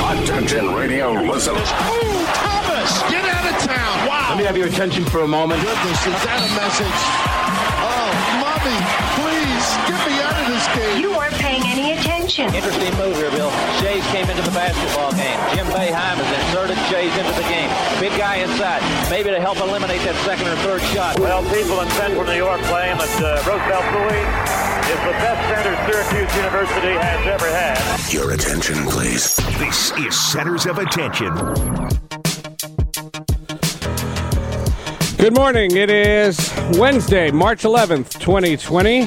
Attention radio listeners. Ooh, Thomas, get out of town. Wow. Let me have your attention for a moment. Goodness, is that a message? Oh, mommy, please, get me out of this game. You weren't paying any attention. Interesting move here, Bill. Schayes came into the basketball game. Jim Boeheim has inserted Schayes into the game. Big guy inside, maybe to help eliminate that second or third shot. Well, people in Central New York claim that uh, Roosevelt Bouie is the best center Syracuse University has ever had. Your attention, please. This is Centers of Attention. Good morning. It is Wednesday, March 11th, 2020.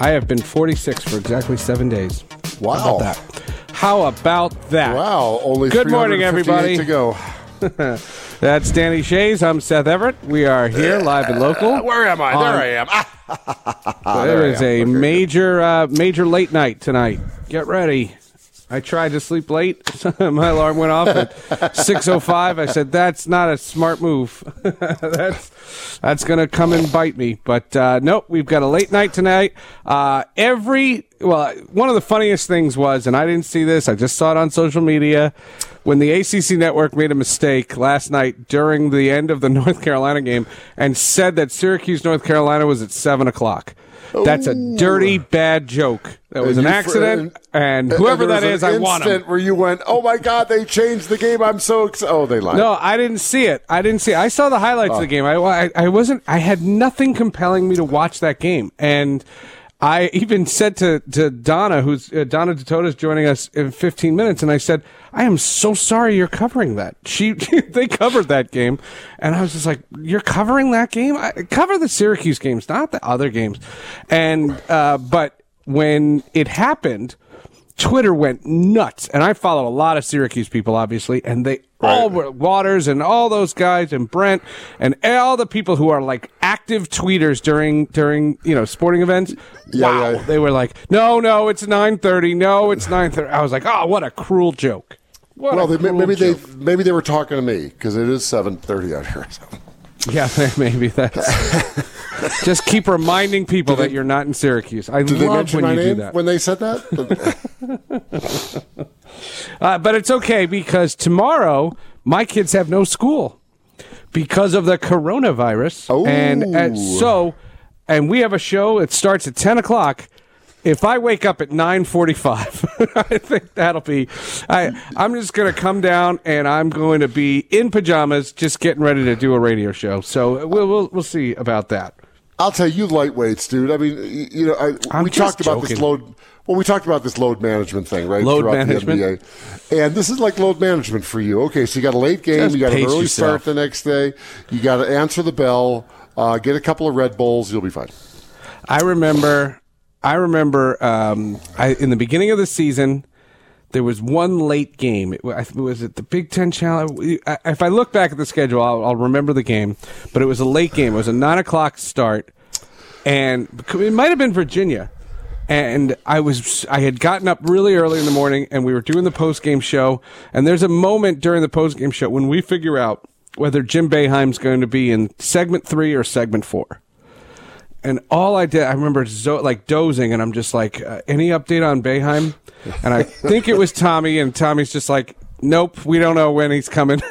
I have been 46 for exactly seven days. Wow. How about that? How about that? Wow, only Good morning, everybody. to go. That's Danny Schayes. I'm Seth Everett. We are here live and local. Where am I? On- there I am. Ah, there there is am. a major, uh, major late night tonight. Get ready. I tried to sleep late. My alarm went off at 6:05. I said that's not a smart move. that's that's going to come and bite me. But uh, nope, we've got a late night tonight. Uh, every well, one of the funniest things was, and I didn't see this. I just saw it on social media when the ACC network made a mistake last night during the end of the North Carolina game and said that Syracuse, North Carolina, was at seven o'clock. That's a dirty, bad joke. That was And an accident, and and whoever there that is, I want him. Where you went, oh my god, they changed the game. I'm so excited. Oh, they lied. No, I didn't see it. I didn't see. It. I saw the highlights of the game. I, I, I wasn't. I had nothing compelling me to watch that game, and I even said to to Donna, who's uh, Donna Ditota's joining us in 15 minutes, and I said, I am so sorry you're covering that. She they covered that game, and I was just like, you're covering that game. I, cover the Syracuse games, not the other games, and uh, but when it happened. Twitter went nuts, and I follow a lot of Syracuse people, obviously, and they all were Waters and all those guys and Brent and all the people who are like active tweeters during during you know sporting events. Yeah, wow, yeah. they were like, no, no, it's nine thirty, no, it's nine thirty. I was like, oh, what a cruel joke. What Well, they, maybe they maybe they were talking to me because it is seven thirty out here. Yeah, maybe that's just keep reminding people that you're not in Syracuse. I Did they love mention when my you do name that. when they said that? Uh, but it's okay because tomorrow my kids have no school because of the coronavirus. Oh. And uh, so, and we have a show. It starts at ten o'clock. If I wake up at nine forty-five, I think that'll be. I I'm just going to come down and I'm going to be in pajamas, just getting ready to do a radio show. So we'll we'll, we'll see about that. I'll tell you, lightweights, dude. I mean, you know, I, we talked about this load. Well, we talked about this load management thing, right? Load throughout management? the NBA. and this is like load management for you. Okay, so you got a late game, Just you got an early yourself. start the next day, you got to answer the bell, uh, get a couple of Red Bulls, you'll be fine. I remember, I remember, um, I, in the beginning of the season, there was one late game. It, wa- was it the Big Ten Challenge? If I look back at the schedule, I'll, I'll remember the game. But it was a late game. It was a nine o'clock start, and it might have been Virginia. And I was, I had gotten up really early in the morning, and we were doing the post game show. And there's a moment during the post game show when we figure out whether Jim Boeheim's going to be in segment three or segment four and all I did, I remember zo- like dozing, and I'm just like, uh, any update on Boeheim? And I think it was Tommy, and Tommy's just like, nope, we don't know when he's coming.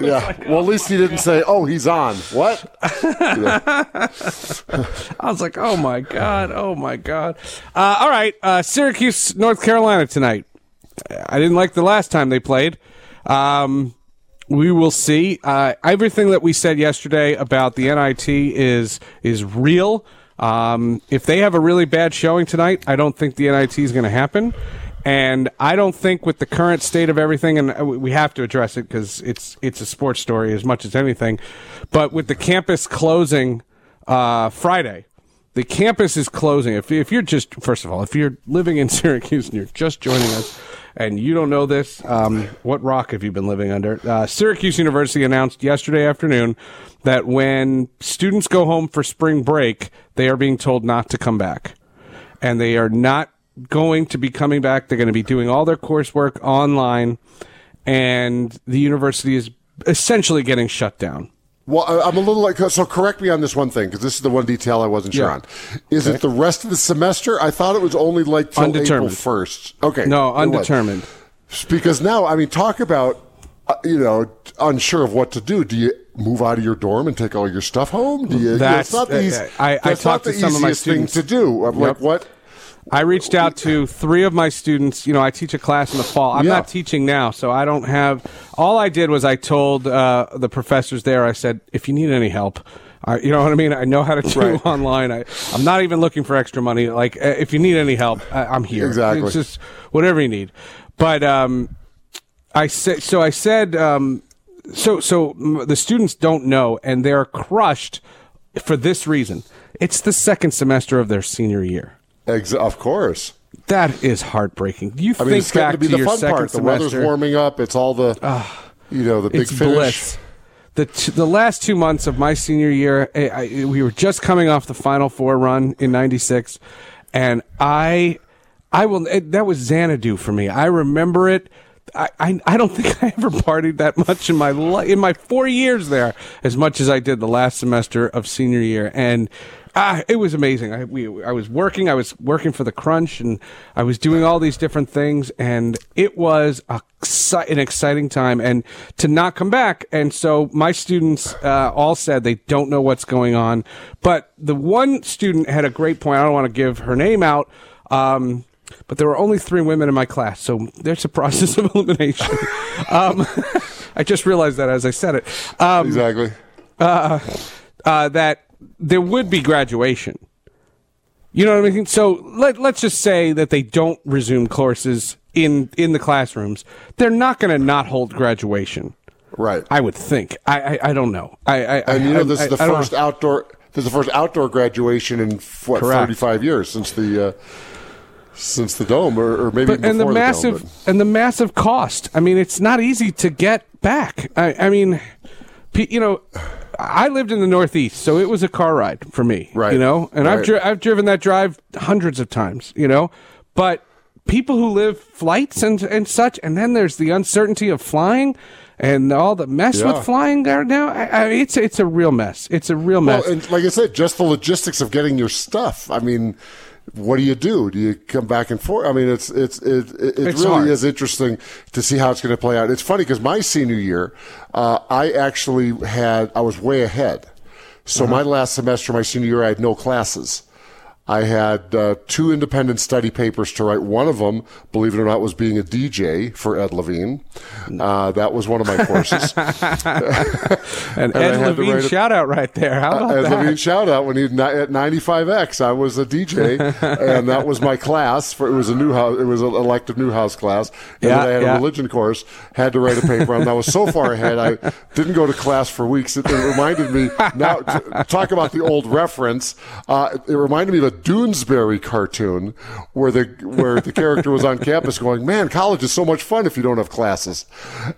Yeah. well, at least he didn't say, "Oh, he's on." What? I was like, oh my god, oh my god. Uh, all right, uh, Syracuse, North Carolina tonight. I didn't like the last time they played. Um, we will see. Uh, everything that we said yesterday about the NIT is is real. Um, if they have a really bad showing tonight, I don't think the NIT is going to happen. And I don't think with the current state of everything, and uh, we have to address it because it's it's a sports story as much as anything. But with the campus closing uh, Friday, the campus is closing. If, if you're just, first of all, if you're living in Syracuse and you're just joining us and you don't know this, um, what rock have you been living under? Uh, Syracuse University announced yesterday afternoon that when students go home for spring break, they are being told not to come back. And they are not going to be coming back. They're going to be doing all their coursework online. And the university is essentially getting shut down. Well, I- I'm a little like so. Correct me on this one thing because this is the one detail I wasn't sure Yeah. on. Is it the rest of the semester? I thought it was only like till April first. Okay, No, undetermined. Because now, I mean, talk about, uh, you know, unsure of what to do. Do you move out of your dorm and take all your stuff home? Do you? That's- it's not the, uh, easy, I- I that's not talked the to some of my easiest thing to do. I'm like, what? I reached out to three of my students. You know, I teach a class in the fall. I'm Yeah. not teaching now, so I don't have. All I did was I told uh, the professors there. I said, if you need any help, I, you know what I mean. I know how to do Right. online. I, I'm not even looking for extra money. Like, uh, if you need any help, I, I'm here. Exactly. It's just whatever you need. But um, I said. So I said. Um, so so the students don't know, and they're crushed for this reason. It's the second semester of their senior year. Ex- of course. That is heartbreaking. You I mean, think it's back to be to the your fun second part. The semester? weather's warming up. It's all the, ah, you know, the big finish. bliss. The t- the last two months of my senior year, I, I, we were just coming off the Final Four run in '96, and I, I will. It, that was Xanadu for me. I remember it. I, I, I don't think I ever partied that much in my li- in my four years there as much as I did the last semester of senior year, and ah, it was amazing. I we I was working. I was working for the Crunch, and I was doing all these different things, and it was a, an exciting time. And to not come back, and so my students uh, all said they don't know what's going on. But the one student had a great point. I don't want to give her name out. Um, but there were only three women in my class, so there's a process of elimination. um, I just realized that as I said it. Um, Exactly. uh, that there would be graduation. You know what I mean? So let let's just say that they don't resume courses in in the classrooms. They're not going to not hold graduation. Right. I would think. I I, I don't know. I, I and you know, this I- is the first outdoor. This is the first outdoor graduation in what thirty-five years since the uh, since the dome, or, or maybe but and the massive and the massive cost. I mean, it's not easy to get back. I, I mean, you know, I lived in the Northeast, so it was a car ride for me. Right. You know, and I've dri- I've driven that drive hundreds of times. You know, but people who live flights and and such, and then there's the uncertainty of flying. And all the mess Yeah. with flying there now, I, I, it's it's a real mess. It's a real mess. Well, and like I said, just the logistics of getting your stuff. I mean, what do you do? Do you come back and forth? I mean, it's it's it, it, it It's really hard. is interesting to see how it's going to play out. It's funny because my senior year, uh, I actually had I was way ahead. So Uh-huh. my last semester, my senior year, I had no classes. I had uh, two independent study papers to write. One of them, believe it or not, was being a DJ for Ed Levine. Uh, that was one of my courses. and and Ed Levine shout out right there. How about Ed that? Levine shout out when he at 95X, I was a DJ, and that was my class. For it was a Newhouse, it was an elective Newhouse class, and Yeah, then I had yeah. a religion course. Had to write a paper on. I was so far ahead, I didn't go to class for weeks. It, it reminded me now. t- talk about the old reference. Uh, it reminded me of a Doonesbury cartoon where the where the character was on campus going, "Man, college is so much fun if you don't have classes,"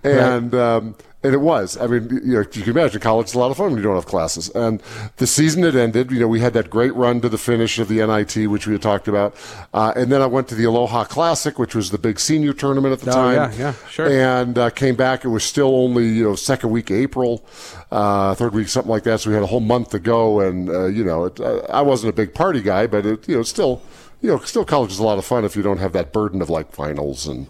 and. Um, and it was. I mean, you know, you can imagine college is a lot of fun when you don't have classes. And the season had ended. You know, we had that great run to the finish of the NIT, which we had talked about. Uh, and then I went to the Aloha Classic, which was the big senior tournament at the Oh, time. yeah, yeah, sure. And uh, came back. It was still only you know second week April, uh, third week something like that. So we had a whole month to go. And uh, you know, it, uh, I wasn't a big party guy, but it, you know, still, you know, still college is a lot of fun if you don't have that burden of like finals and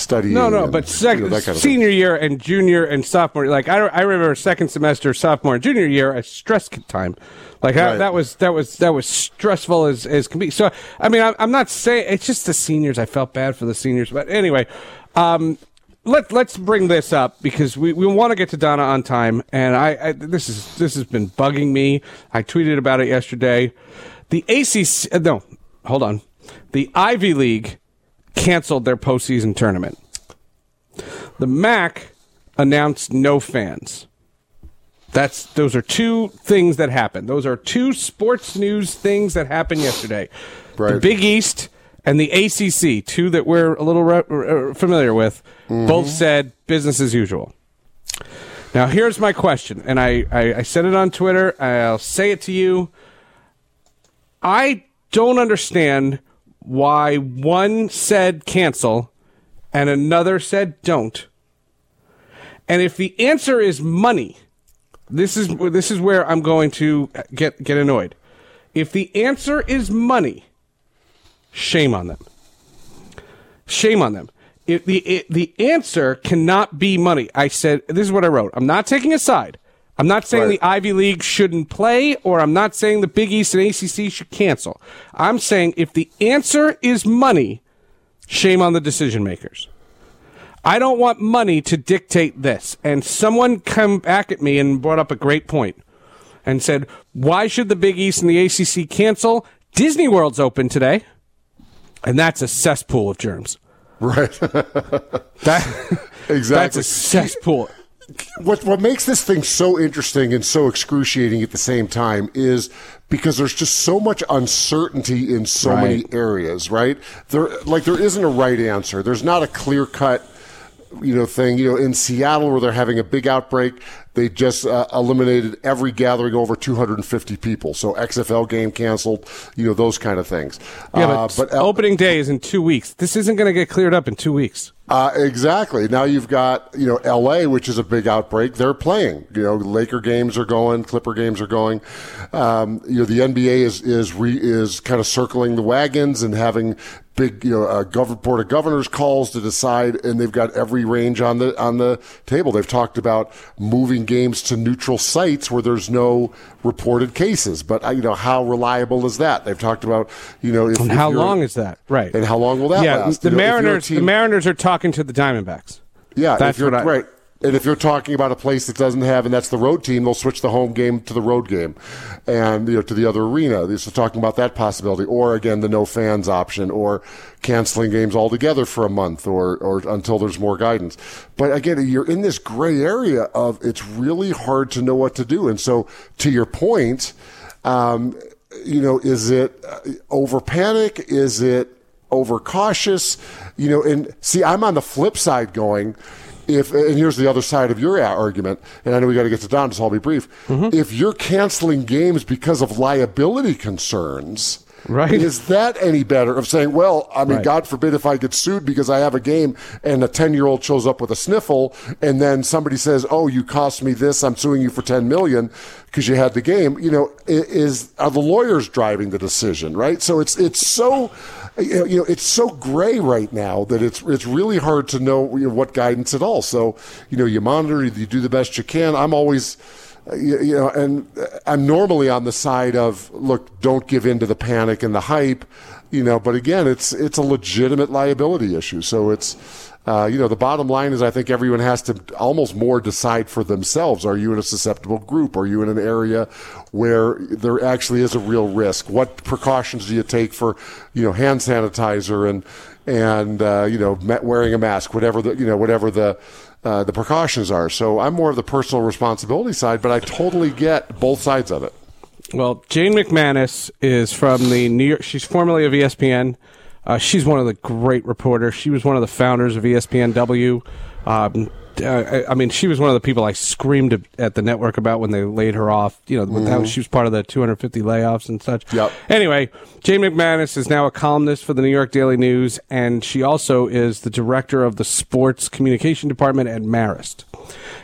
studying. No, no, and, but sec- you know, kind of thing. senior year and junior and sophomore, like I, I remember second semester, sophomore, and junior year, a stress time. Like I, that was that was that was stressful as as can be. So I mean, I'm, I'm not saying it's just the seniors. I felt bad for the seniors, but anyway, um, let let's bring this up because we, we want to get to Donna on time, and I, I this is this has been bugging me. I tweeted about it yesterday. The ACC, no, hold on, the Ivy League canceled their postseason tournament. The MAC announced no fans. That's those are two things that happened. Those are two sports news things that happened yesterday. The Big East and the ACC, two that we're a little re- re- familiar with, mm-hmm. both said business as usual. Now here's my question, and I, I, I said it on Twitter. I'll say it to you. I don't understand why one said cancel and another said don't. And if the answer is money, this is this is where I'm going to get get annoyed. If the answer is money, shame on them. Shame on them. it, the it, the answer cannot be money. I said this is what I wrote. I'm not taking a side. I'm not saying Right. the Ivy League shouldn't play, or I'm not saying the Big East and ACC should cancel. I'm saying if the answer is money, shame on the decision makers. I don't want money to dictate this. And someone come back at me and brought up a great point and said, why should the Big East and the ACC cancel? Disney World's open today, and that's a cesspool of germs. Right. That, exactly. That's a cesspool. What what makes this thing so interesting and so excruciating at the same time is because there's just so much uncertainty in so Right. many areas, right? There like there isn't a right answer. There's not a clear cut you know thing you know in Seattle where they're having a big outbreak they just uh, eliminated every gathering over 250 people so XFL game canceled you know those kind of things Yeah, Uh, but, opening day is in two weeks. This isn't going to get cleared up in two weeks. Uh, exactly. Now you've got you know L.A., which is a big outbreak. They're playing. You know, Laker games are going, Clipper games are going. Um, you know, the NBA is is re, is kind of circling the wagons and having big you know uh, board of governors calls to decide, and they've got every range on the on the table. They've talked about moving games to neutral sites where there's no reported cases, but uh, you know how reliable is that? They've talked about you know if, And how long is that? Right. and how long will that yeah, last? the You know, if Mariners. The Mariners are talking to the Diamondbacks. Yeah, That's if you're what I- right. And if you're talking about a place that doesn't have, and that's the road team, they'll switch the home game to the road game, and you know to the other arena. This is talking about that possibility, or again the no fans option, or canceling games altogether for a month, or or until there's more guidance. But again, you're in this gray area of it's really hard to know what to do. And so, to your point, um, you know, is it uh, over panic? Is it overcautious? You know, and see, I'm on the flip side going, if, and here's the other side of your argument, and I know we got to get to Don, so I'll be brief. Mm-hmm. If you're canceling games because of liability concerns, Right. Is that any better of saying, well, I mean, Right. God forbid if I get sued because I have a game and a 10 year old shows up with a sniffle and then somebody says, oh, you cost me this, I'm suing you for 10 million because you had the game, you know, is, are the lawyers driving the decision, right? So it's, it's so, you know, it's so gray right now that it's, it's really hard to know, you know what guidance at all. So, you know, you monitor, you do the best you can. I'm always, uh, you, you know, and uh, I'm normally on the side of look, don't give in to the panic and the hype, you know. But again, it's it's a legitimate liability issue. So it's, uh, you know, the bottom line is I think everyone has to almost more decide for themselves. Are you in a susceptible group? Are you in an area where there actually is a real risk? What precautions do you take for, you know, hand sanitizer and and uh, you know wearing a mask, whatever the you know whatever the uh, the precautions are. So I'm more of the personal responsibility side, but I totally get both sides of it. Well, Jane McManus is from the New York. She's formerly of ESPN. Uh, she's one of the great reporters. She was one of the founders of ESPNW. Um, uh, I I mean, she was one of the people I screamed at- at the network about when they laid her off. You know, with how she was part of the 250 layoffs and such. Yep. Anyway, Jane McManus is now a columnist for the New York Daily News, and she also is the director of the sports communication department at Marist.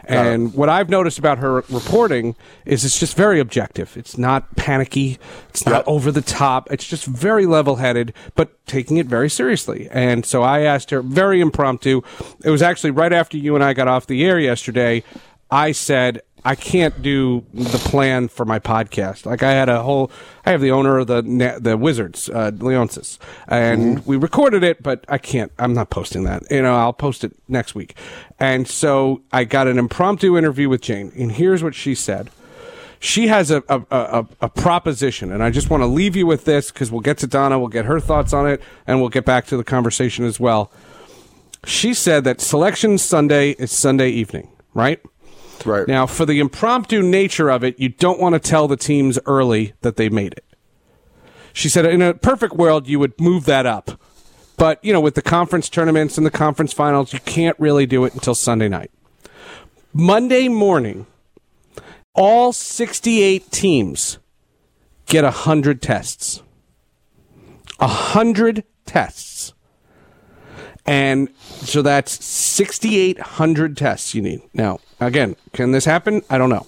And what I've noticed about her reporting is it's just very objective. It's not panicky. It's not Yep. over the top. It's just very level headed, but taking it very seriously. And so I asked her, very impromptu. It was actually right after you and I got off the air yesterday. I said, I can't do the plan for my podcast. Like I had a whole, I have the owner of the the Wizards, uh, Leonsis, and we recorded it, but I can't. I'm not posting that. You know, I'll post it next week. And so I got an impromptu interview with Jane, and here's what she said. She has a a, a, a proposition, and I just want to leave you with this because we'll get to Donna, we'll get her thoughts on it, and we'll get back to the conversation as well. She said that Selection Sunday is Sunday evening, right? Right. Now, for the impromptu nature of it, you don't want to tell the teams early that they made it. She said, in a perfect world, you would move that up. But, you know, with the conference tournaments and the conference finals, you can't really do it until Sunday night. Monday morning, all 68 teams get 100 tests. 100 tests. And so that's 6,800 tests you need. Now, again, can this happen? I don't know.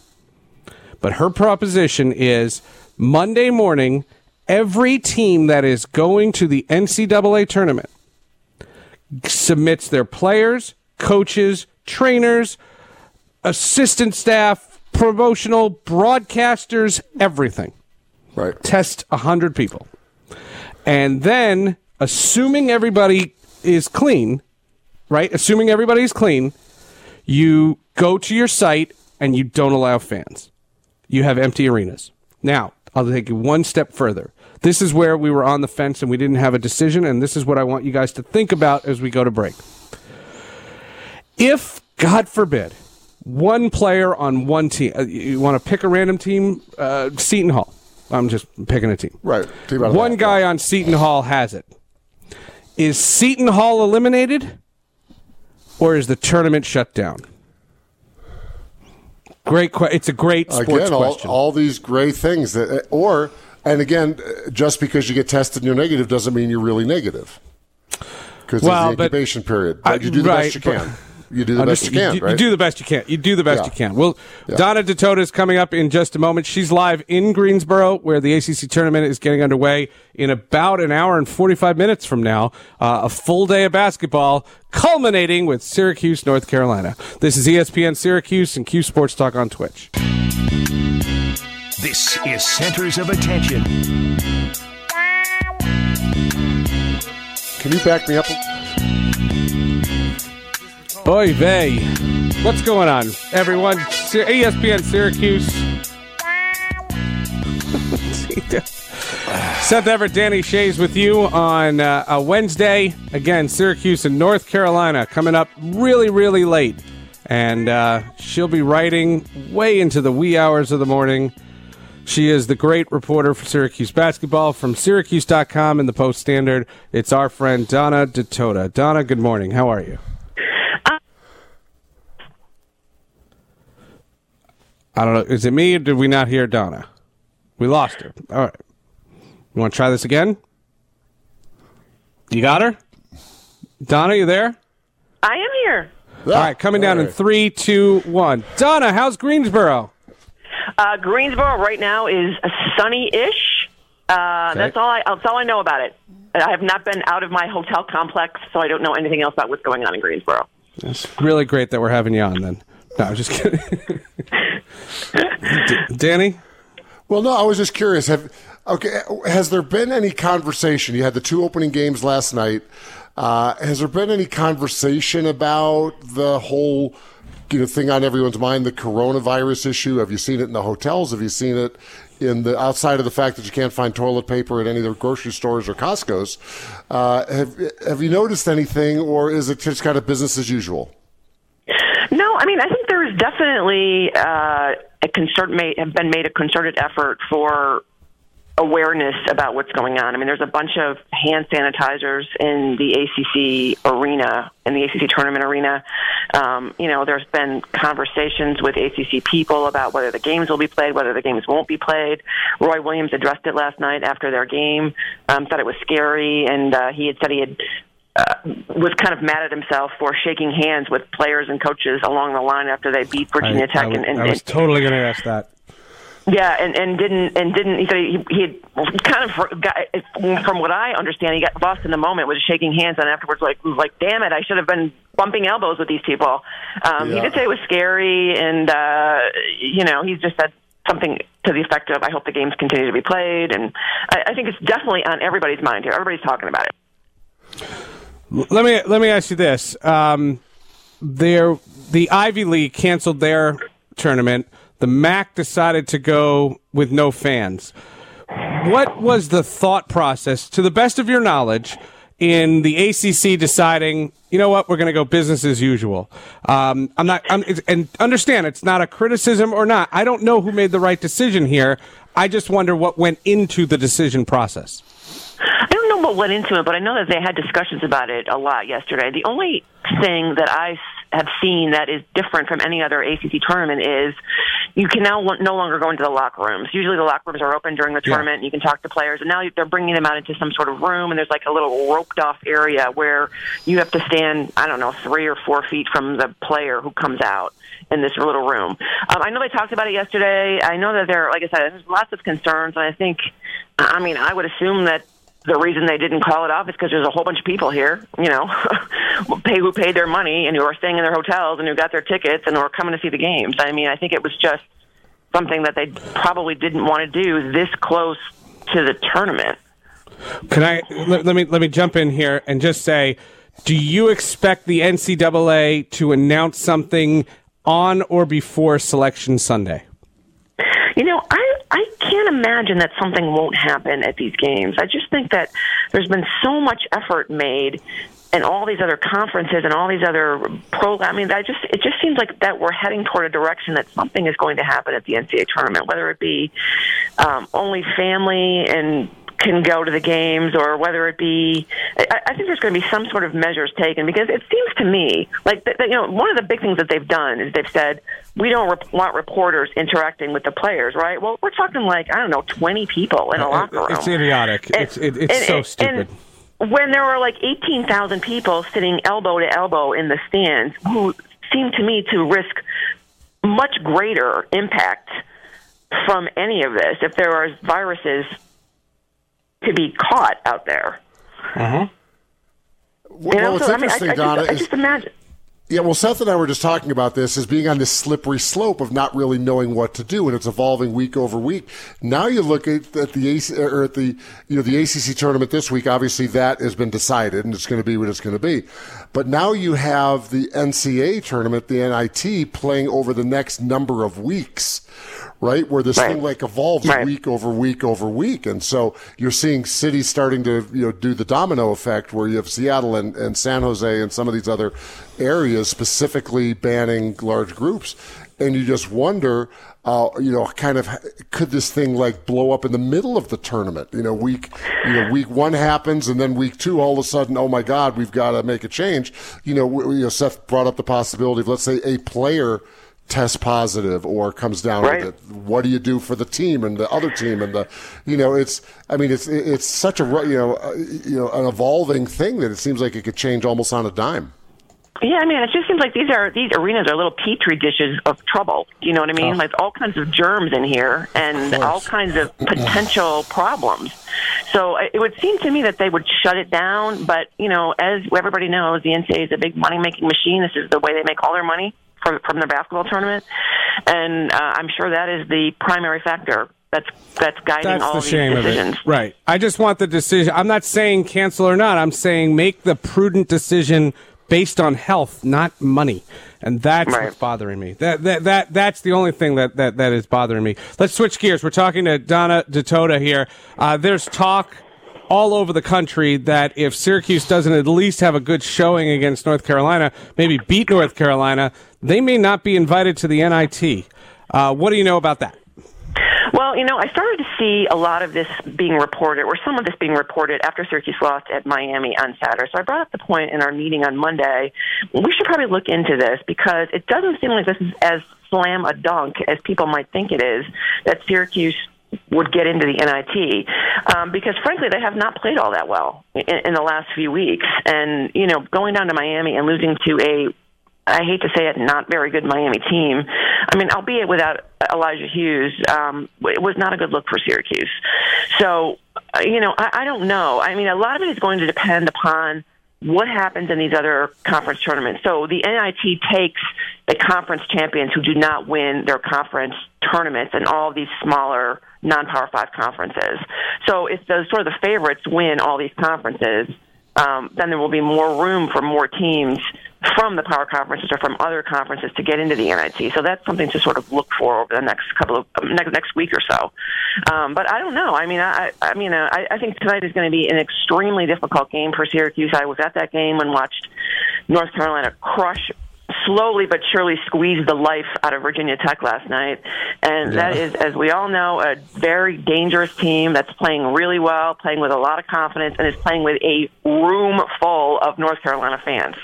But her proposition is Monday morning, every team that is going to the NCAA tournament submits their players, coaches, trainers, assistant staff, promotional broadcasters, everything. Right. Test 100 people. And then, assuming everybody is clean, right? Assuming everybody's clean, you go to your site and you don't allow fans. You have empty arenas. Now, I'll take you one step further. This is where we were on the fence and we didn't have a decision, and this is what I want you guys to think about as we go to break. If, God forbid, one player on one team, uh, you want to pick a random team, uh, Seton Hall. I'm just picking a team. Right. Team One guy on Seton Hall has it. Is Seton Hall eliminated, or is the tournament shut down? Great question. It's a great sports Again, all, question. all these great things that, or, and again, uh, just because you get tested and you're negative doesn't mean you're really negative. Because Well, the but- incubation period. But I- you do the right, best you but- can. You do the best you Understand- can, you, right? you do the best you can. You do the best Yeah. you can. Well, Yeah. Donna Ditota is coming up in just a moment. She's live in Greensboro, where the ACC tournament is getting underway in about an hour and 45 minutes from now. Uh, a full day of basketball, culminating with Syracuse, North Carolina. This is ESPN Syracuse and Cuse Sports Talk on Twitch. This is Centers of Attention. Can you back me up? Oy vey. What's going on, everyone? ESPN Syracuse. Seth Everett, Danny Schayes with you on uh, a Wednesday. Again, Syracuse and North Carolina coming up really, really late. And uh, she'll be writing way into the wee hours of the morning. She is the great reporter for Syracuse basketball from Syracuse.com and the Post Standard. It's our friend Donna Ditota. Donna, good morning. How are you? I don't know. Is it me or did we not hear Donna? We lost her. All right. You want to try this again? You got her? Donna, you there? I am here. All right, coming down in three, two, one. Donna, how's Greensboro? Uh, Greensboro right now is sunny-ish. Uh, That's all. I, that's all I know about it. I have not been out of my hotel complex, so I don't know anything else about what's going on in Greensboro. It's really great that we're having you on then. No, I'm just kidding. D- Danny? Well, no, I was just curious. Have okay, has there been any conversation? You had the two opening games last night. Uh, has there been any conversation about the whole you know thing on everyone's mind, the coronavirus issue? Have you seen it in the hotels? Have you seen it in the outside of the fact that you can't find toilet paper at any of the grocery stores or Costco's? Uh, have Have you noticed anything, or is it just kind of business as usual? No, I mean I think there is definitely uh, a concert made have been made a concerted effort for awareness about what's going on. I mean, there's a bunch of hand sanitizers in the ACC arena, in the ACC tournament arena. Um, you know, there's been conversations with ACC people about whether the games will be played, whether the games won't be played. Roy Williams addressed it last night after their game, um, thought it was scary, and uh, he had said he had uh, was kind of mad at himself for shaking hands with players and coaches along the line after they beat Virginia I, Tech. I, and, and, I was totally going to ask that. yeah, and and didn't and didn't. He said he, he had kind of got from what I understand, he got lost in the moment, was shaking hands, and afterwards, like was like, damn it, I should have been bumping elbows with these people. Um, He did say it was scary, and uh, you know, he's just said something to the effect of, "I hope the games continue to be played," and I, I think it's definitely on everybody's mind here. Everybody's talking about it. Let me let me ask you this: um, there, the Ivy League canceled their tournament. The MAC decided to go with no fans. What was the thought process, to the best of your knowledge, in the ACC deciding, you know what, we're going to go business as usual? Um, I'm not, I'm, and understand, it's not a criticism or not. I don't know who made the right decision here. I just wonder what went into the decision process. I don't know what went into it, but I know that they had discussions about it a lot yesterday. The only thing that I have seen that is different from any other ACC tournament is you can now no longer go into the locker rooms. Usually the locker rooms are open during the Yeah. tournament and you can talk to players, and now they're bringing them out into some sort of room, and there's like a little roped off area where you have to stand, I don't know, three or four feet from the player who comes out in this little room. Um, I know they talked about it yesterday. I know that there, like I said, there's lots of concerns, and I think, I mean, I would assume that the reason they didn't call it off is because there's a whole bunch of people here, you know, pay who paid their money and who are staying in their hotels and who got their tickets and who are coming to see the games. I mean, I think it was just something that they probably didn't want to do this close to the tournament. Can I let, let me let me jump in here and just say, do you expect the NCAA to announce something on or before Selection Sunday? You know, I can't imagine that something won't happen at these games. I just think that there's been so much effort made and all these other conferences and all these other programs. I mean, I just it just seems like that we're heading toward a direction that something is going to happen at the NCAA tournament, whether it be um, only family and can go to the games or whether it be I, I think there's going to be some sort of measures taken because it seems to me like that, that you know one of the big things that they've done is they've said we don't rep- want reporters interacting with the players right well we're talking like I don't know 20 people in a uh, uh, locker room It's idiotic. And- it's it, it's and- so and- stupid. when there were like 18,000 people sitting elbow to elbow in the stands who seemed to me to risk much greater impact from any of this if there are viruses to be caught out there. Well, You know, what's so, I mean, I, interesting, I, Donna, just, I is just imagine. Yeah, well, Seth and I were just talking about this as being on this slippery slope of not really knowing what to do, and it's evolving week over week. Now you look at, at the AC, or at the you know the ACC tournament this week. Obviously, that has been decided, and it's going to be what it's going to be. But now you have the NCAA tournament, the NIT, playing over the next number of weeks, right? Where this Right. thing like evolves Right. week over week over week, and so you're seeing cities starting to you know do the domino effect, where you have Seattle and, and San Jose and some of these other areas specifically banning large groups, and you just wonder, uh, you know, kind of could this thing like blow up in the middle of the tournament? You know, week you know week one happens, and then week two, all of a sudden, oh my God, we've got to make a change. You know, w- you know, Seth brought up the possibility of let's say a player tests positive or comes down Right. with it what do you do for the team and the other team and the you know it's i mean it's it's such a you know uh, you know an evolving thing that it seems like it could change almost on a dime Yeah, I mean, it just seems like these are these arenas are little petri dishes of trouble. You know what I mean? Like all kinds of germs in here and all kinds of potential problems. So it it would seem to me that they would shut it down. But you know, as everybody knows, the NCAA is a big money making machine. This is the way they make all their money from from their basketball tournament, and uh, I'm sure that is the primary factor that's that's guiding That's all the these shame decisions. of it. Right. I just want the decision. I'm not saying cancel or not. I'm saying make the prudent decision based on health, not money. And that's Right. what's bothering me. That, that that that's the only thing that, that, that is bothering me. Let's switch gears. We're talking to Donna Ditota here. Uh, there's talk all over the country that if Syracuse doesn't at least have a good showing against North Carolina, maybe beat North Carolina, they may not be invited to the NIT. Uh, what do you know about that? Well, you know, I started to see a lot of this being reported, or some of this being reported after Syracuse lost at Miami on Saturday. So I brought up the point in our meeting on Monday. We should probably look into this because it doesn't seem like this is as slam a dunk as people might think it is that Syracuse would get into the NIT um, because frankly they have not played all that well in, in the last few weeks and you know going down to Miami and losing to a I hate to say it, not very good Miami team. I mean, albeit without Elijah Hughes, um, it was not a good look for Syracuse. So, uh, you know, I, I don't know. I mean, a lot of it is going to depend upon what happens in these other conference tournaments. So the NIT takes the conference champions who do not win their conference tournaments and all these smaller non-power five conferences. So if those sort of the favorites win all these conferences, um, then there will be more room for more teams from the power conferences or from other conferences to get into the NIT. So that's something to sort of look for over the next couple of um, next next week or so. Um, but I don't know. I mean, I I mean, uh, I, I think tonight is going to be an extremely difficult game for Syracuse. I was at that game and watched North Carolina crush. Slowly but surely squeeze the life out of Virginia Tech last night. And that is, as we all know, a very dangerous team that's playing really well, playing with a lot of confidence, and is playing with a room full of North Carolina fans.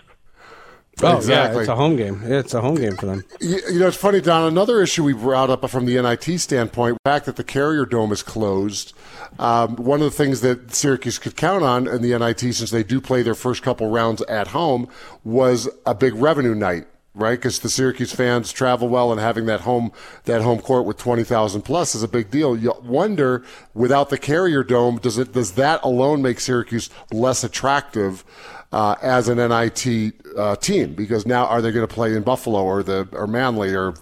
Oh, Exactly. yeah, it's a home game. It's a home game for them. You, you know, it's funny, Don. Another issue we brought up from the NIT standpoint, the fact that the Carrier Dome is closed. Um, one of the things that Syracuse could count on in the NIT, since they do play their first couple rounds at home, was a big revenue night right? Because the Syracuse fans travel well, and having that home that home court with twenty thousand plus is a big deal. You wonder, without the Carrier Dome, does it does that alone make Syracuse less attractive uh, as an NIT uh, team? Because now are they going to play in Buffalo or the or Manley or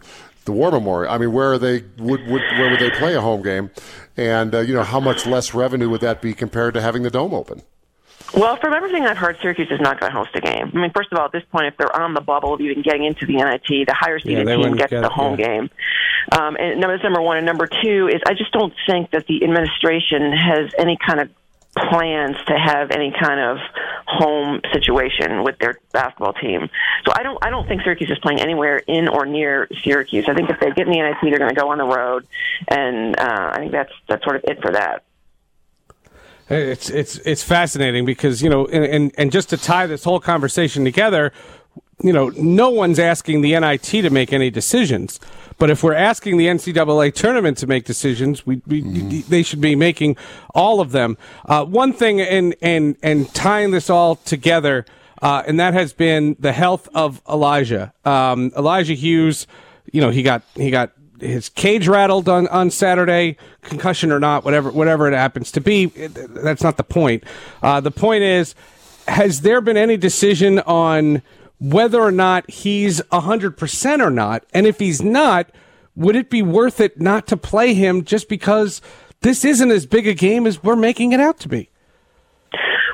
the War Memorial? I mean, where are they would, would where would they play a home game? And uh, you know, how much less revenue would that be compared to having the dome open? Well, from everything I've heard, Syracuse is not going to host a game. I mean, first of all, at this point, if they're on the bubble of even getting into the NIT, the higher seeded they team gets get the it, home yeah. game. Um, and that's number one. And number two is I just don't think that the administration has any kind of plans to have any kind of home situation with their basketball team. So I don't I don't think Syracuse is playing anywhere in or near Syracuse. I think if they get in the NIT, they're going to go on the road, and uh, I think that's that's sort of it for that. It's it's it's fascinating because you know, and, and and just to tie this whole conversation together, you know, no one's asking the NIT to make any decisions. But if we're asking the NCAA tournament to make decisions, we, we they should be making all of them. Uh, one thing, and and and tying this all together, uh, and that has been the health of Elijah. Um, Elijah Hughes, you know, he got he got his cage rattled on, on Saturday, concussion or not, whatever whatever it happens to be. that's not the point. Uh, the point is, has there been any decision on whether or not he's hundred percent or not? And if he's not, would it be worth it not to play him just because this isn't as big a game as we're making it out to be?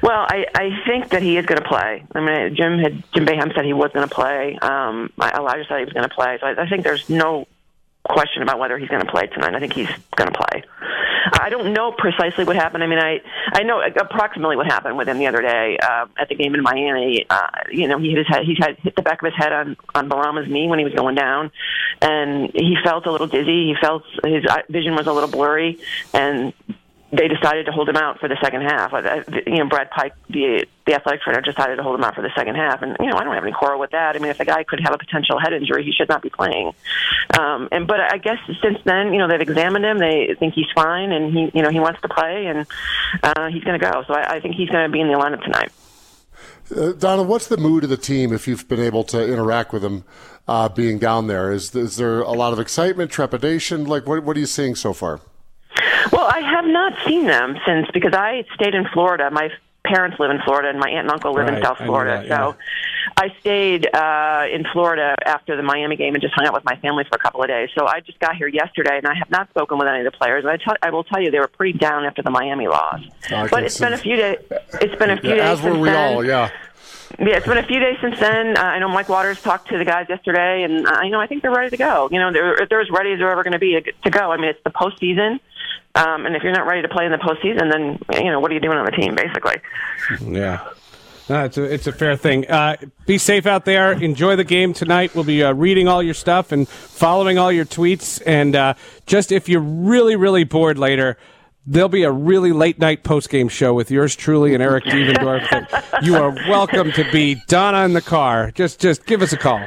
Well, I, I think that he is going to play. I mean, Jim had Jim Boeheim said he was going to play. Um, Elijah said he was going to play. So I, I think there's no question about whether he's going to play tonight. I think he's going to play. I don't know precisely what happened. I mean, I I know approximately what happened with him the other day uh, at the game in Miami. Uh, you know, he hit his head. He had hit the back of his head on on Barama's knee when he was going down, and he felt a little dizzy. He felt his eye- vision was a little blurry, and they decided to hold him out for the second half. Uh, You know, Brad Pike, the the athletic trainer, decided to hold him out for the second half, and you know, I don't have any quarrel with that. I mean, if the guy could have a potential head injury, he should not be playing. Um, and but I guess since then, you know, they've examined him. They think he's fine, and he, you know, he wants to play, and uh, he's going to go. So I, I think he's going to be in the lineup tonight. Uh, Donna, what's the mood of the team if you've been able to interact with them uh, being down there? Is, is there a lot of excitement, trepidation? Like, what, what are you seeing so far? I not seen them since because I stayed in Florida. My parents live in Florida, and my aunt and uncle live in Right, South I Florida. that, yeah. So I stayed uh, in Florida after the Miami game and just hung out with my family for a couple of days. So I just got here yesterday, and I have not spoken with any of the players. And I, tell, I will tell you, they were pretty down after the Miami loss. I but it's see- been a few days. It's been a few Yeah, days as were since we then. all, yeah. Yeah, it's been a few days since then. Uh, I know Mike Waters talked to the guys yesterday, and uh, you know I think they're ready to go. You know, they're they're as ready as they're ever going to be to, to go. I mean, it's the postseason, um, and if you're not ready to play in the postseason, then you know what are you doing on the team, basically? Yeah. No, it's a, it's a fair thing. Uh, be safe out there. Enjoy the game tonight. We'll be uh, reading all your stuff and following all your tweets. And uh, just if you're really, really bored later, there'll be a really late night post game show with yours truly and Eric Devendorf. you are welcome to be. Donna in the car. Just just give us a call.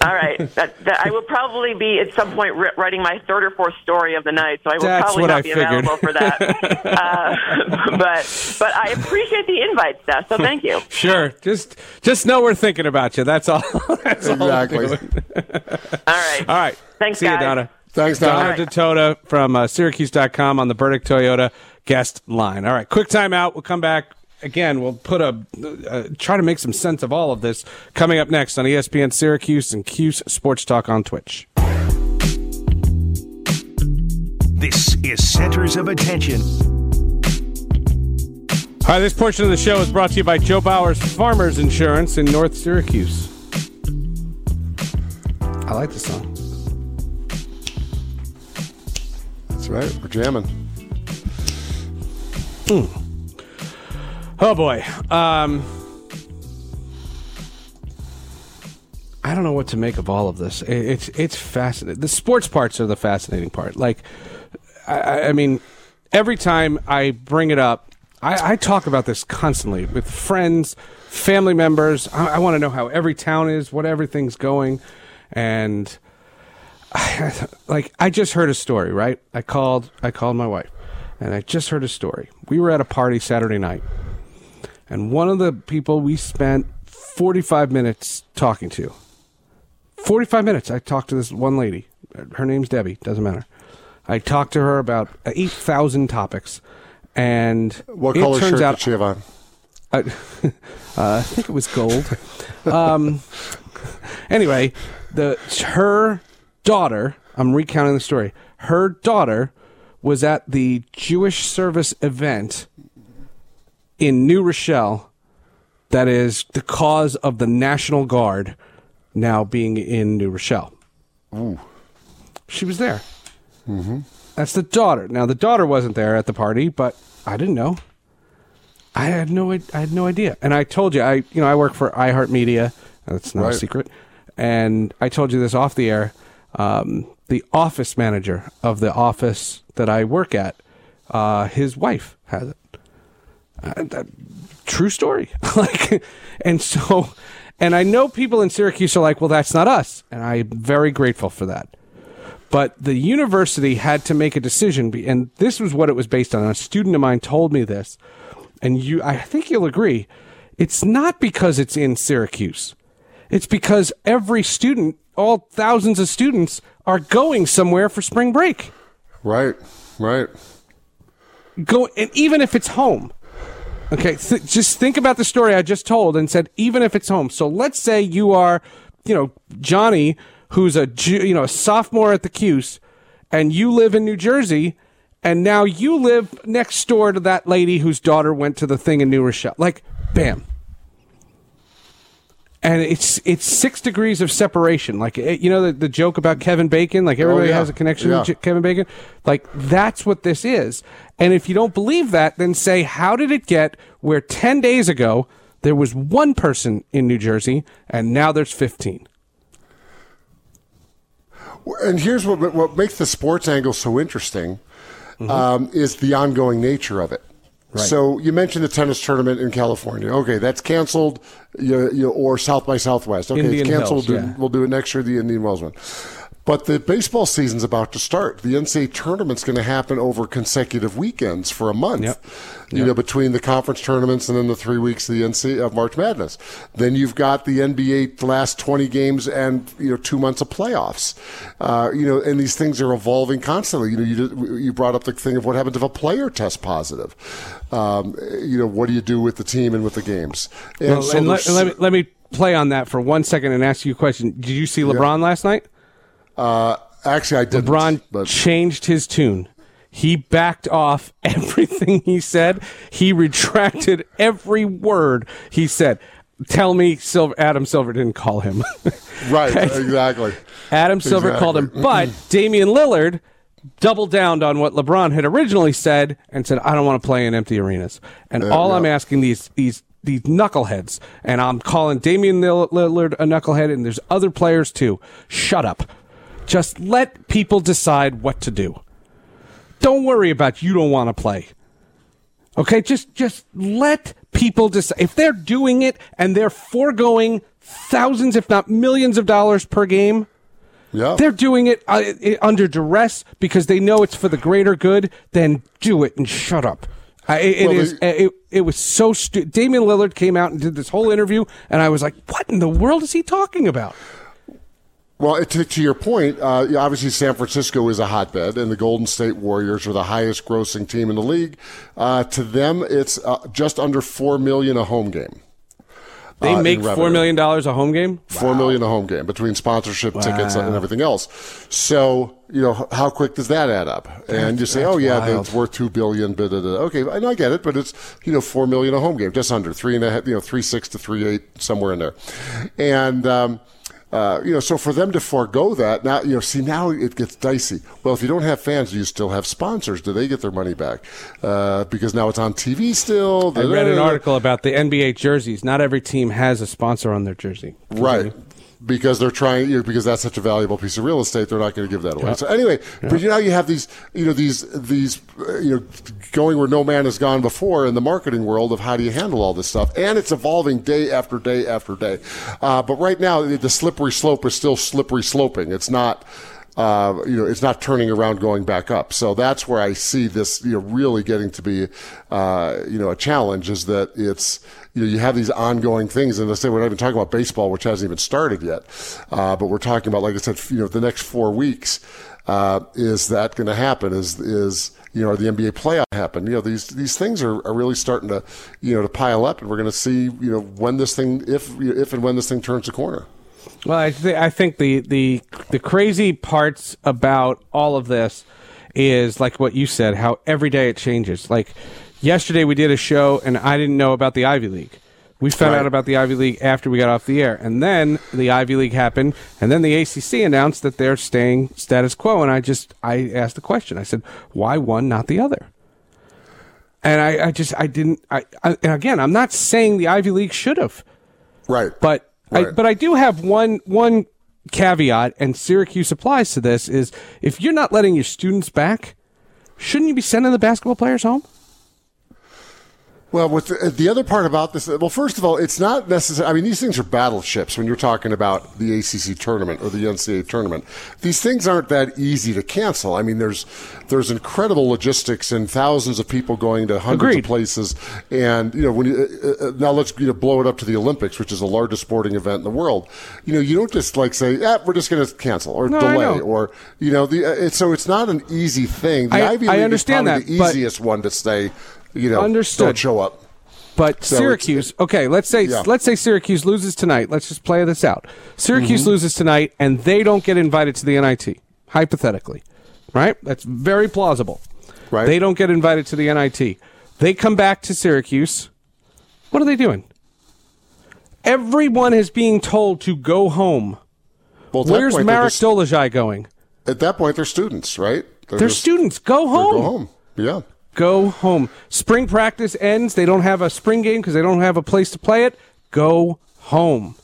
All right, that, that I will probably be at some point writing my third or fourth story of the night, so I will That's probably not I be figured. available for that. uh, but but I appreciate the invite, Steph. So thank you. Sure. Just just know we're thinking about you. That's all. That's Exactly. doing. All right. All right. Thanks, See guys. you, Donna. Thanks, Donna Donna. Ditota from uh, Syracuse.com on the Burdick Toyota guest line. All right, quick timeout. We'll come back. Again, we'll put a uh, try to make some sense of all of this coming up next on ESPN Syracuse and Cuse Sports Talk on Twitch. This is Centers of Attention. Hi, this portion of the show is brought to you by Joe Bowers Farmers Insurance in North Syracuse. I like the song. That's right. We're jamming. Oh boy. Um, I don't know what to make of all of this. It's it's fascinating. The sports parts are the fascinating part. Like, I- I, mean, every time I bring it up, I, I talk about this constantly with friends, family members. I, I want to know how every town is, what everything's going, and like I just heard a story. Right? I called. I called my wife, and I just heard a story. We were at a party Saturday night and one of the people we spent 45 minutes talking to 45 minutes. I talked to this one lady. Her name's Debbie. Doesn't matter. I talked to her about 8,000 topics. And What it color turns shirt out did she have on? I, uh, I think it was gold. Um, anyway, the her daughter. I'm recounting the story. Her daughter was at the Jewish service event in New Rochelle. That is the cause of the National Guard now being in New Rochelle. Ooh. She was there. Mm-hmm. That's the daughter. Now the daughter wasn't there at the party, but I didn't know. I had no I had no idea. And I told you I you know I work for iHeartMedia. That's not a secret. And I told you this off the air. Um, the office manager of the office that I work at, uh, his wife has it. Uh, that, true story. like, and so, and I know people in Syracuse are like, well, that's not us, and I'm very grateful for that. But the university had to make a decision, and this was what it was based on. A student of mine told me this, and you, I think you'll agree. It's not because it's in Syracuse. It's because every student, all thousands of students, are going somewhere for spring break. Right, right. Go, and even if it's home. Okay, th- just think about the story I just told and said, even if it's home. So let's say you are, you know, Johnny, who's a you know a sophomore at the Cuse, and you live in New Jersey, and now you live next door to that lady whose daughter went to the thing in New Rochelle. Like, bam. And it's it's six degrees of separation. Like eh, you know the, the joke about Kevin Bacon. Like everybody yeah. has a connection Yeah. with Kevin Bacon. Like that's what this is. And if you don't believe that, then say how did it get where ten days ago there was one person in New Jersey and now there's fifteen? And here's what what makes the sports angle so interesting Mm-hmm. um, is the ongoing nature of it. So you mentioned the tennis tournament in California. Okay, that's canceled, you, you, or South by Southwest. Okay, Indian it's canceled. Hills, yeah. We'll do it next year. The Indian Wells one. But the baseball season's about to start. The NCAA tournament's going to happen over consecutive weekends for a month. Yep. You know, between the conference tournaments and then the three weeks of the NCAA of March Madness. Then you've got the NBA last twenty games and you know two months of playoffs. Uh, you know, and these things are evolving constantly. You know, you did- you brought up the thing of what happens if a player tests positive. Um, you know, what do you do with the team and with the games? And Well, so and let, let me let me play on that for one second and ask you a question. Did you see LeBron last night? Uh, actually, I didn't. LeBron but changed his tune. He backed off everything he said. He retracted every word he said. Tell me, Silver, Adam Silver didn't call him. right, exactly. Adam Silver Exactly. called him, but Damian Lillard doubled down on what LeBron had originally said and said, "I don't want to play in empty arenas." And all. I'm asking these these these knuckleheads, and I'm calling Damian Lillard a knucklehead, and there's other players too. Shut up. Just let people decide what to do. Don't worry about you don't want to play. Okay, just just let people decide if they're doing it and they're foregoing thousands, if not millions, of dollars per game. Yeah. They're doing it uh, under duress because they know it's for the greater good. Then do it and shut up. I it, it Well, is- they- it, it was so stupid. Damian Lillard came out and did this whole interview, and I was like, "What in the world is he talking about?" Well, to, to your point, uh, obviously San Francisco is a hotbed, and the Golden State Warriors are the highest grossing team in the league. Uh, to them, it's uh, just under four million a home game. They uh, make four million dollars a home game. Four million a home game between sponsorship tickets and everything else. So you know how quick does that add up? And you say, oh yeah, it's worth two billion. But okay, and I get it, but it's you know four million a home game, just under three and a half, you know three six to three eight somewhere in there, and. Um, uh, you know, so for them to forego that now, you know, see now it gets dicey. Well, if you don't have fans, do you still have sponsors? Do they get their money back? Uh, because now it's on TV still. I read an article about the NBA jerseys. Not every team has a sponsor on their jersey. Right. Because they're trying, you know, because that's such a valuable piece of real estate, they're not going to give that away. So anyway, but you know, you have these, you know, these, these, uh, you know, going where no man has gone before in the marketing world of how do you handle all this stuff, and it's evolving day after day after day. Uh, but right now, the, the slippery slope is still slippery sloping. It's not. Uh, you know, it's not turning around, going back up. So that's where I see this, you know, really getting to be, uh, you know, a challenge. Is that it's you know, you have these ongoing things. And let's say we're not even talking about baseball, which hasn't even started yet. Uh, but we're talking about, like I said, you know, the next four weeks. Uh, is that going to happen? Is is you know, are the NBA playoff happen? You know, these these things are, are really starting to you know to pile up, and we're going to see you know when this thing, if if and when this thing turns the corner. Well, I, th- I think the, the the crazy parts about all of this is like what you said, how every day it changes. Like yesterday, we did a show, and I didn't know about the Ivy League. We found Right. out about the Ivy League after we got off the air, and then the Ivy League happened, and then the ACC announced that they're staying status quo. And I just I asked the question. I said, "Why one, not the other?" And I, I just I didn't. I, I and again, I'm not saying the Ivy League should have. Right. But I, but I do have one one caveat, and Syracuse applies to this: is if you're not letting your students back, shouldn't you be sending the basketball players home? Well, with the, the other part about this, well, first of all, it's not necessary. I mean, these things are battleships when you're talking about the ACC tournament or the NCAA tournament. These things aren't that easy to cancel. I mean, there's there's incredible logistics and thousands of people going to hundreds Agreed. of places. And you know, when you uh, uh, now let's you know blow it up to the Olympics, which is the largest sporting event in the world. You know, you don't just like say, "Yeah, we're just going to cancel or No, delay," or you know, the uh, it's, so it's not an easy thing. The I- Ivy I League understand is probably that, the easiest one to say, you know, Understood. don't show up. But So Syracuse, okay, let's say Yeah. let's say Syracuse loses tonight. Let's just play this out. Syracuse Mm-hmm. loses tonight, and they don't get invited to the NIT. Hypothetically, right? That's very plausible. Right. They don't get invited to the NIT. They come back to Syracuse. What are they doing? Everyone is being told to go home. Well, Where's point, they're Marek just- Dolezaj going? At that point, they're students, right? They're just- students. Go they're home. Go home. Yeah. Go home. Spring practice ends. They don't have a spring game because they don't have a place to play it. Go home.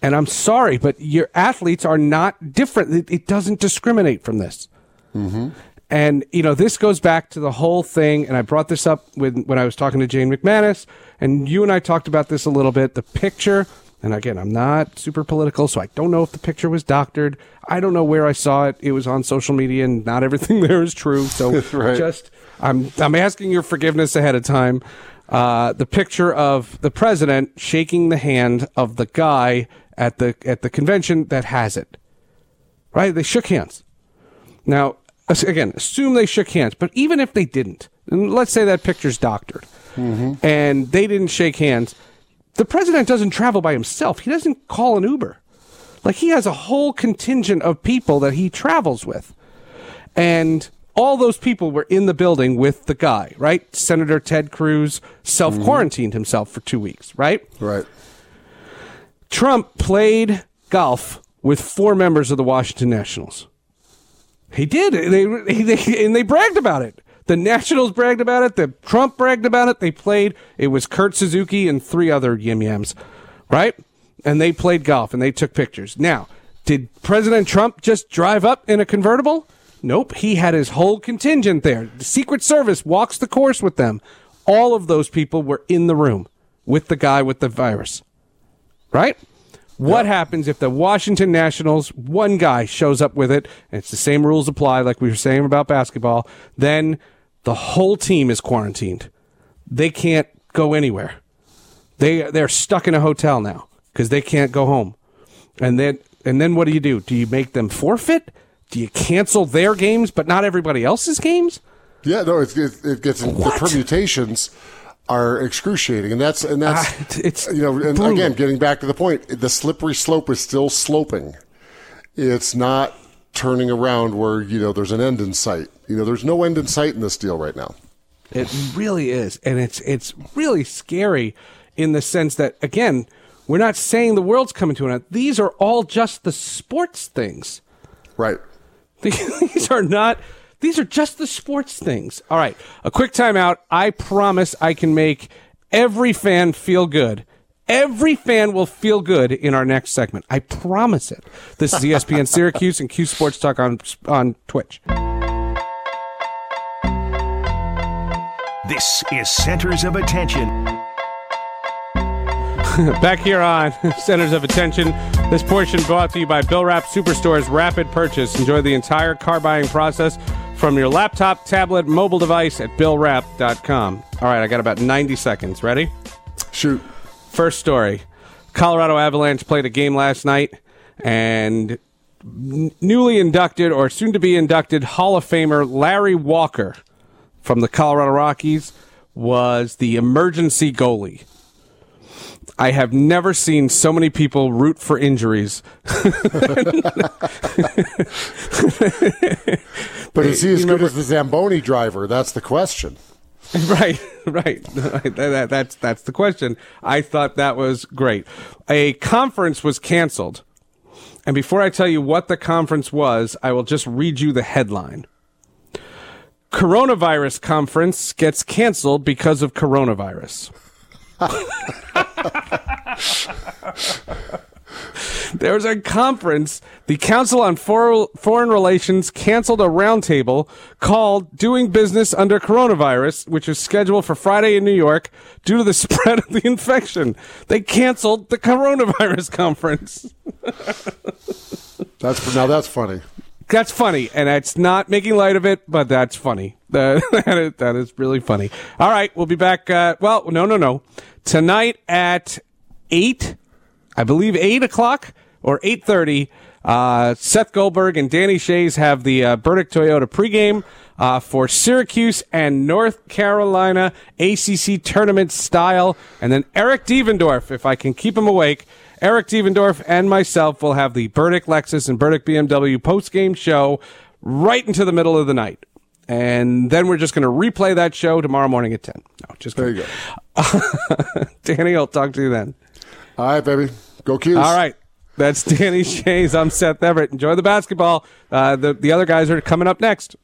And I'm sorry, but your athletes are not different. It, it doesn't discriminate from this. Mm-hmm. And you know, this goes back to the whole thing. And I brought this up when when I was talking to Jane McManus, and you and I talked about this a little bit. The picture, and again, I'm not super political, so I don't know if the picture was doctored. I don't know where I saw it. It was on social media, and not everything there is true. So Right. just I'm I'm asking your forgiveness ahead of time. Uh, the picture of the president shaking the hand of the guy at the at the convention that has it. Right? They shook hands. Now, again, assume they shook hands, but even if they didn't, and let's say that picture's doctored, and they didn't shake hands, the president doesn't travel by himself. He doesn't call an Uber. Like he has a whole contingent of people that he travels with, and all those people were in the building with the guy, right? Senator Ted Cruz self quarantined himself for two weeks, right? Right. Trump played golf with four members of the Washington Nationals. He did. They, they and they bragged about it. The Nationals bragged about it. The Trump bragged about it. They played. It was Kurt Suzuki and three other yim yams, right? And they played golf and they took pictures. Now, did President Trump just drive up in a convertible? Nope. He had his whole contingent there. The Secret Service walks the course with them. All of those people were in the room with the guy with the virus right? What happens if the Washington Nationals, one guy shows up with it, and it's the same rules apply like we were saying about basketball, then the whole team is quarantined. They can't go anywhere. They they're stuck in a hotel now because they can't go home. And then and then what do you do? Do you make them forfeit? Do you cancel their games but not everybody else's games? Yeah. No. It, it, it gets the permutations are excruciating, and that's and that's Ah, it's you know. And brutal. again, getting back to the point, the slippery slope is still sloping. It's not turning around where you know there's an end in sight. You know, there's no end in sight in this deal right now. It really is, and it's it's really scary in the sense that again, we're not saying the world's coming to an end. These are all just the sports things. Right. These are not. These are just the sports things. All right, a quick timeout. I promise I can make every fan feel good. Every fan will feel good in our next segment. I promise it. This is ESPN Syracuse and Cuse Sports Talk on on Twitch. This is Centers of Attention. Back here on Centers of Attention, this portion brought to you by Bill Rapp Superstore's Rapid Purchase. Enjoy the entire car buying process from your laptop, tablet, mobile device at BillRapp.com. All right, I got about 90 seconds. Ready? Shoot. First story Colorado Avalanche played a game last night, and newly inducted or soon to be inducted Hall of Famer Larry Walker from the Colorado Rockies was the emergency goalie. I have never seen so many people root for injuries. But is he as good as the Zamboni driver? That's the question. Right, right. That- that- that's that's the question. I thought that was great. A conference was canceled, and before I tell you what the conference was, I will just read you the headline. Coronavirus conference gets canceled because of coronavirus. There's a conference. The Council on For- Foreign Relations canceled a roundtable called Doing Business Under Coronavirus, which was scheduled for Friday in New York due to the spread of the infection. They canceled the coronavirus conference. That's now that's funny. That's funny, and it's not making light of it, but that's funny. That, that, is, really funny. All right, we'll be back. Uh, well, no, no, no. Tonight at eight, I believe eight o'clock or eight thirty. Uh, Seth Goldberg and Danny Schayes have the uh, Burdick Toyota pregame uh, for Syracuse and North Carolina ACC tournament style, and then Eric Devendorf, if I can keep him awake. Eric Devendorf and myself will have the Burdick Lexus and Burdick BMW post game show right into the middle of the night. And then we're just going to replay that show tomorrow morning at 10. No, just There kidding. you go. Danny, I'll talk to you then. All right, baby. Go Cuse. All right. That's Danny Schayes. I'm Seth Everett. Enjoy the basketball. Uh, the, the other guys are coming up next.